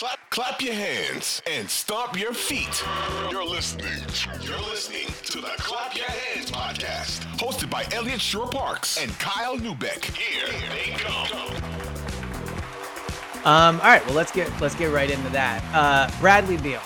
Clap, clap your hands and stomp your feet. You're listening. You're listening to the Clap Your Hands podcast, hosted by Eliot Shorr-Parks and Kyle Neubeck. Here they come. Um, all right, well let's get let's get right into that. Uh, Bradley Beal.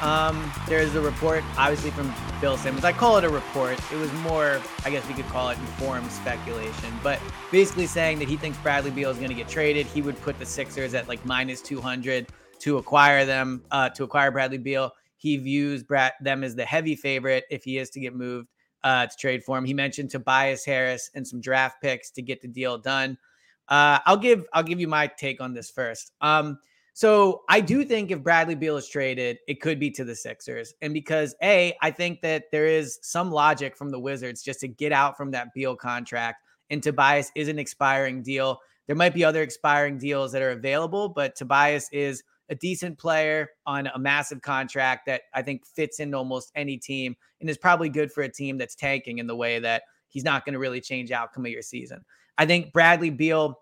Um, there's a report, obviously from Bill Simmons. I call it a report. It was more, I guess we could call it informed speculation, but basically saying that he thinks Bradley Beal is going to get traded. He would put the Sixers at like minus 200 to acquire them, uh, to acquire Bradley Beal. He views Brad, them as the heavy favorite if he is to get moved uh, to trade for him. He mentioned Tobias Harris and some draft picks to get the deal done. Uh, I'll give I'll give you my take on this first. Um, so I do think if Bradley Beal is traded, it could be to the Sixers, and because a I think that there is some logic from the Wizards just to get out from that Beal contract, and Tobias is an expiring deal. There might be other expiring deals that are available, but Tobias is a decent player on a massive contract that I think fits into almost any team and is probably good for a team that's tanking in the way that he's not going to really change outcome of your season. I think Bradley Beal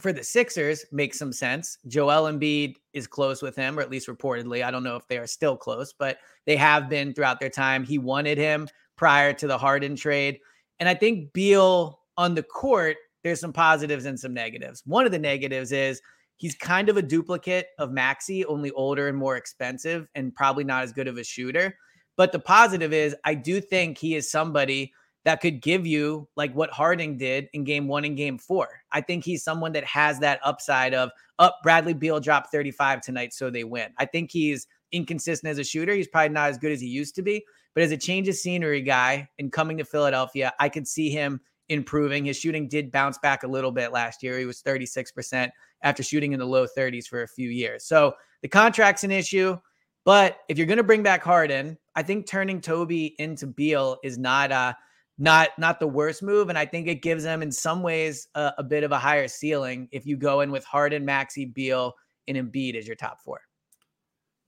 for the Sixers makes some sense. Joel Embiid is close with him, or at least reportedly. I don't know if they are still close, but they have been throughout their time. He wanted him prior to the Harden trade. And I think Beal on the court, there's some positives and some negatives. One of the negatives is he's kind of a duplicate of Maxey, only older and more expensive, and probably not as good of a shooter. But the positive is, I do think he is somebody that could give you like what Harden did in game one and game four. I think he's someone that has that upside of up. Oh, Bradley Beal dropped 35 tonight, so they win. I think he's inconsistent as a shooter. He's probably not as good as he used to be, but as a change of scenery guy and coming to Philadelphia, I could see him improving. His shooting did bounce back a little bit last year. He was 36% after shooting in the low 30s for a few years. So the contract's an issue. But if you're going to bring back Harden, I think turning Toby into Beal is not uh not not the worst move, and I think it gives them in some ways a, a bit of a higher ceiling if you go in with Harden, Maxey, Beal, and Embiid as your top four.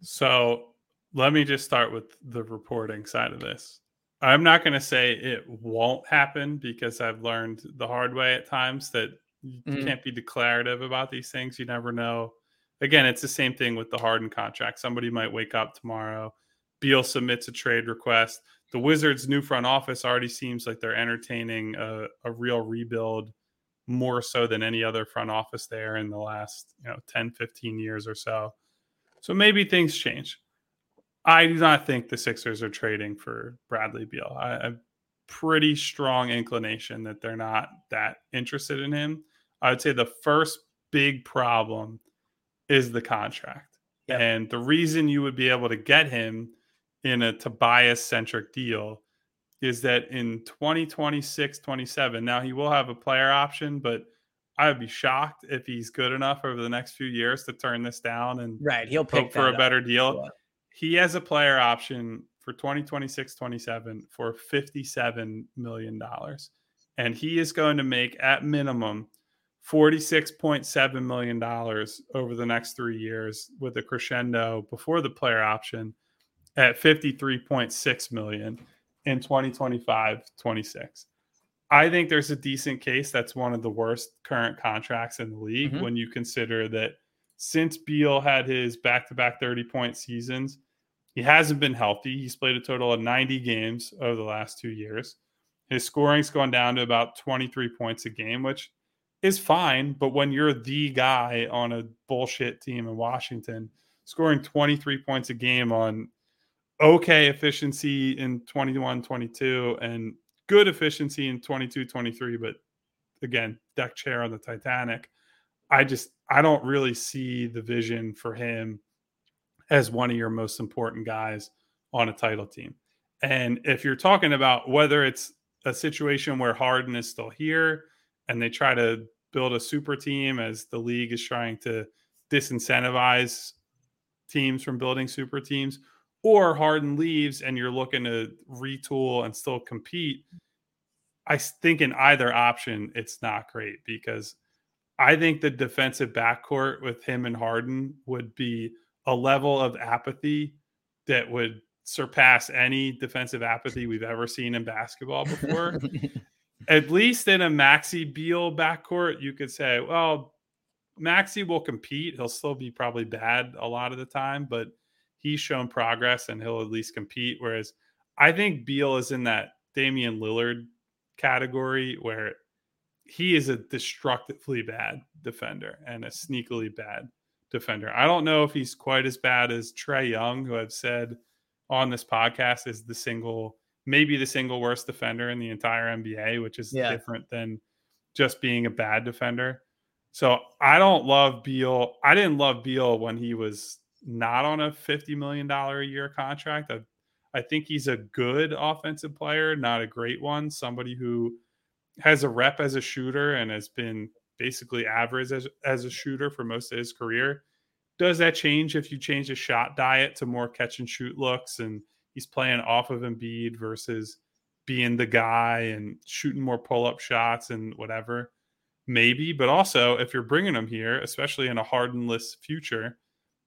So let me just start with the reporting side of this. I'm not going to say it won't happen because I've learned the hard way at times that you mm-hmm. can't be declarative about these things. You never know. Again, it's the same thing with the Harden contract. Somebody might wake up tomorrow. Beal submits a trade request. The Wizards' new front office already seems like they're entertaining a, a real rebuild more so than any other front office there in the last, you know, 10, 15 years or so. So maybe things change. I do not think the Sixers are trading for Bradley Beal. I, I pretty strong inclination that they're not that interested in him. I would say the first big problem is the contract. Yep. And the reason you would be able to get him in a Tobias centric deal is that in 2026, 27, now he will have a player option, but I would be shocked if he's good enough over the next few years to turn this down and right. He'll pick for a better deal. He has a player option for 2026 27 for 57 million dollars and he is going to make at minimum 46.7 million dollars over the next 3 years with a crescendo before the player option at 53.6 million in 2025 26 I think there's a decent case that's one of the worst current contracts in the league mm-hmm. when you consider that since Beal had his back-to-back 30 point seasons he hasn't been healthy. He's played a total of 90 games over the last two years. His scoring's gone down to about 23 points a game, which is fine. But when you're the guy on a bullshit team in Washington, scoring 23 points a game on okay efficiency in 21 22 and good efficiency in 22 23, but again, deck chair on the Titanic. I just, I don't really see the vision for him as one of your most important guys on a title team. And if you're talking about whether it's a situation where Harden is still here and they try to build a super team as the league is trying to disincentivize teams from building super teams, or Harden leaves and you're looking to retool and still compete. I think in either option, it's not great because I think the defensive backcourt with him and Harden would be a level of apathy that would surpass any defensive apathy we've ever seen in basketball before. At least in a Maxey Beal backcourt, you could say, well, Maxey will compete. He'll still be probably bad a lot of the time, but he's shown progress and he'll at least compete. Whereas I think Beal is in that Damian Lillard category where he is a destructively bad defender and a sneakily bad defender. I don't know if he's quite as bad as Trae Young, who I've said on this podcast is the single, maybe the single worst defender in the entire NBA, which is yeah. different than just being a bad defender. So I don't love Beal. I didn't love Beal when he was not on a $50 million a year contract. I, I think he's a good offensive player, not a great one. Somebody who has a rep as a shooter and has been basically average as, as a shooter for most of his career. Does that change if you change the shot diet to more catch and shoot looks and he's playing off of Embiid versus being the guy and shooting more pull up shots and whatever? Maybe, but also if you're bringing him here, especially in a hardenless future,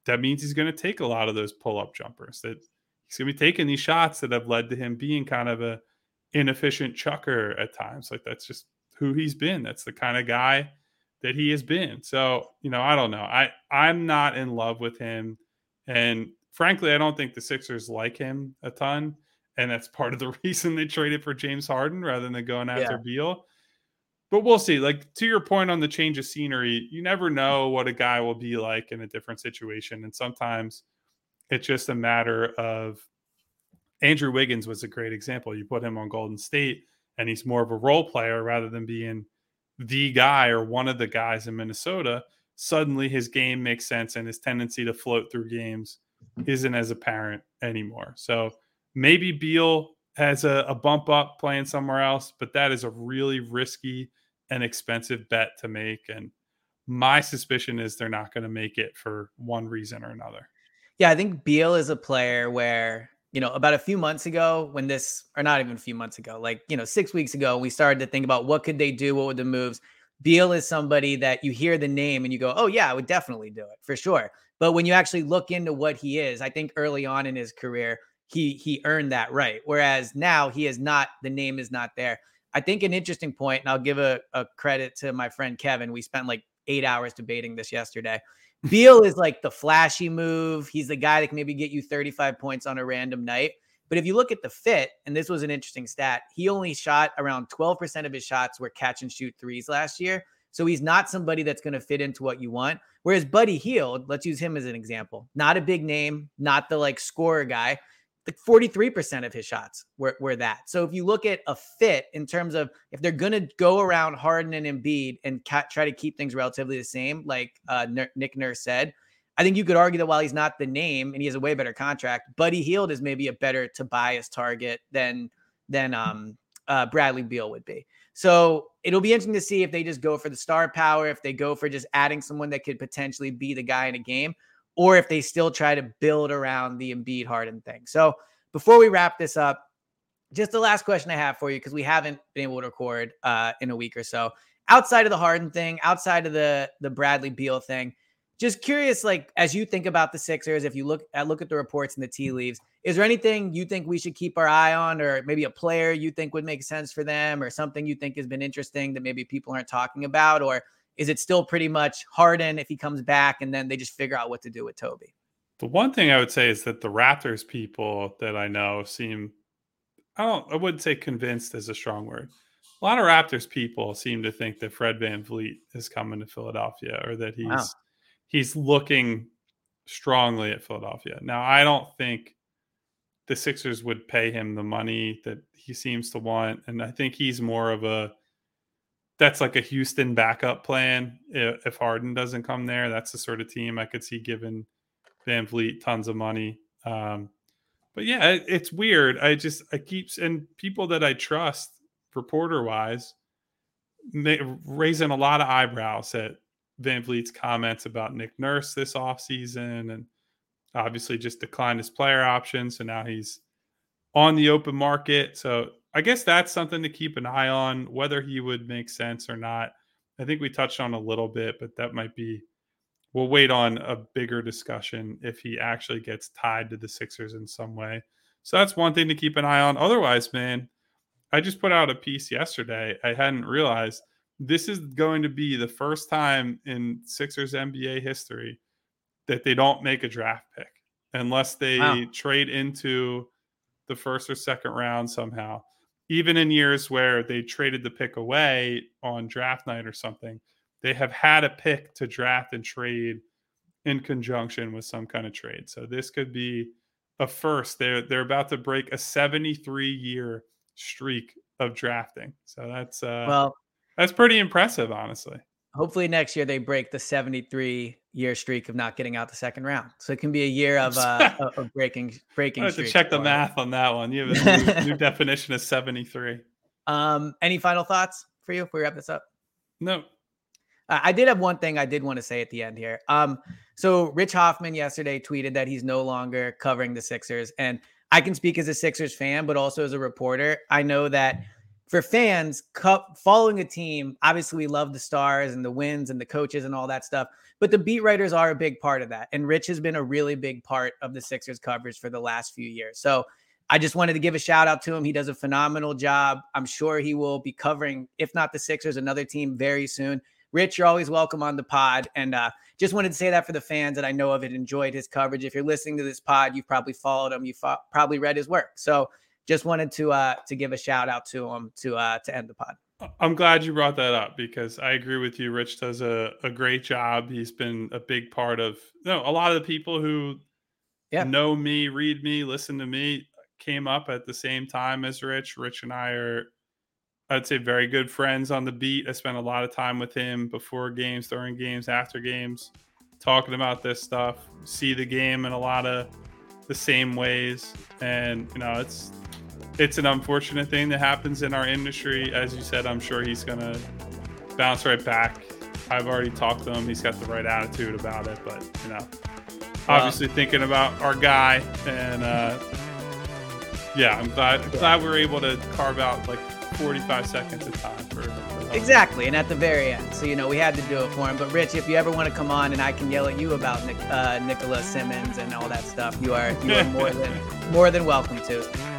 that means he's going to take a lot of those pull up jumpers. That he's going to be taking these shots that have led to him being kind of a inefficient chucker at times. Like that's just who he's been. That's the kind of guy that he has been. So, you know, I don't know. I I'm not in love with him and frankly, I don't think the Sixers like him a ton and that's part of the reason they traded for James Harden rather than going after yeah. Beal. But we'll see. Like to your point on the change of scenery, you never know what a guy will be like in a different situation and sometimes it's just a matter of Andrew Wiggins was a great example. You put him on Golden State and he's more of a role player rather than being the guy or one of the guys in Minnesota, suddenly his game makes sense and his tendency to float through games isn't as apparent anymore. So maybe Beal has a, a, bump up playing somewhere else, but that is a really risky and expensive bet to make. And my suspicion is they're not going to make it for one reason or another. Yeah, I think Beal is a player where you know, about a few months ago when this, or not even a few months ago, like, you know, six weeks ago, we started to think about what could they do? What would the moves? Beal is somebody that you hear the name and you go, oh, yeah, I would definitely do it for sure. But when you actually look into what he is, I think early on in his career, he he earned that right. Whereas now he is not, the name is not there. I think an interesting point, and I'll give a, a credit to my friend Kevin. We spent like eight hours debating this yesterday. Beal is like the flashy move. He's the guy that can maybe get you 35 points on a random night. But if you look at the fit, and this was an interesting stat, he only shot around 12% of his shots were catch and shoot threes last year. So he's not somebody that's going to fit into what you want. Whereas Buddy Hield, let's use him as an example, not a big name, not the like scorer guy, like 43% of his shots were, were that. So if you look at a fit in terms of if they're going to go around Harden and Embiid and ca- try to keep things relatively the same, like uh, Nick Nurse said, I think you could argue that while he's not the name and he has a way better contract, Buddy Hield is maybe a better Tobias target than than um, uh, Bradley Beal would be. So it'll be interesting to see if they just go for the star power, if they go for just adding someone that could potentially be the guy in a game, or if they still try to build around the Embiid Harden thing. So before we wrap this up, just the last question I have for you because we haven't been able to record uh, in a week or so. Outside of the Harden thing, outside of the the Bradley Beal thing, just curious, like as you think about the Sixers, if you look at look at the reports and the tea leaves, is there anything you think we should keep our eye on, or maybe a player you think would make sense for them, or something you think has been interesting that maybe people aren't talking about, or is it still pretty much Harden if he comes back and then they just figure out what to do with Toby? The one thing I would say is that the Raptors people that I know seem I don't I wouldn't say convinced is a strong word. a lot of Raptors people seem to think that Fred Van VanVleet is coming to Philadelphia or that he's wow. he's looking strongly at Philadelphia. Now, I don't think the Sixers would pay him the money that he seems to want. And I think he's more of a that's like a Houston backup plan. If Harden doesn't come there, that's the sort of team I could see giving VanVleet tons of money. Um, but yeah, it, it's weird. I just I keep and people that I trust, reporter wise, raising a lot of eyebrows at VanVleet's comments about Nick Nurse this offseason and obviously just declined his player option. So now he's on the open market. So I guess that's something to keep an eye on, whether he would make sense or not. I think we touched on a little bit, but that might be. We'll wait on a bigger discussion if he actually gets tied to the Sixers in some way. So that's one thing to keep an eye on. Otherwise, man, I just put out a piece yesterday. I hadn't realized this is going to be the first time in Sixers NBA history that they don't make a draft pick unless they wow. trade into the first or second round somehow. Even in years where they traded the pick away on draft night or something, they have had a pick to draft and trade in conjunction with some kind of trade. So this could be a first. They're they're about to break a 73 year streak of drafting. So that's uh well that's pretty impressive, honestly. Hopefully next year they break the 73 year streak of not getting out the second round. So it can be a year of uh of breaking breaking. I have to check the math on that one. You have a new, new definition of 73. Um, any final thoughts for you before we wrap this up? No. Uh, I did have one thing I did want to say at the end here. Um, so Rich Hoffman yesterday tweeted that he's no longer covering the Sixers, and I can speak as a Sixers fan, but also as a reporter. I know that for fans following a team, obviously we love the stars and the wins and the coaches and all that stuff, but the beat writers are a big part of that. And Rich has been a really big part of the Sixers coverage for the last few years. So I just wanted to give a shout out to him. He does a phenomenal job. I'm sure he will be covering, if not the Sixers, another team very soon. Rich, you're always welcome on the pod. And uh, just wanted to say that for the fans that I know of it enjoyed his coverage. If you're listening to this pod, you've probably followed him, you've fo- probably read his work. So just wanted to uh to give a shout out to him to uh to end the pod. I'm glad you brought that up because I agree with you. Rich does a, a great job. He's been a big part of you know, a lot of the people who yeah. know me, read me, listen to me came up at the same time as Rich. Rich and I are I'd say very good friends on the beat. I spent a lot of time with him before games, during games, after games, talking about this stuff. See the game in a lot of the same ways, and you know, it's it's an unfortunate thing that happens in our industry. As you said, I'm sure he's going to bounce right back. I've already talked to him. He's got the right attitude about it, but you know, obviously thinking about our guy, and uh, yeah, I'm glad glad we are able to carve out like 45 seconds of time for. Exactly, and at the very end, so you know we had to do it for him. But Rich, if you ever want to come on and I can yell at you about Nick, uh, Nicholas Simmons and all that stuff, you are you are more than more than welcome to.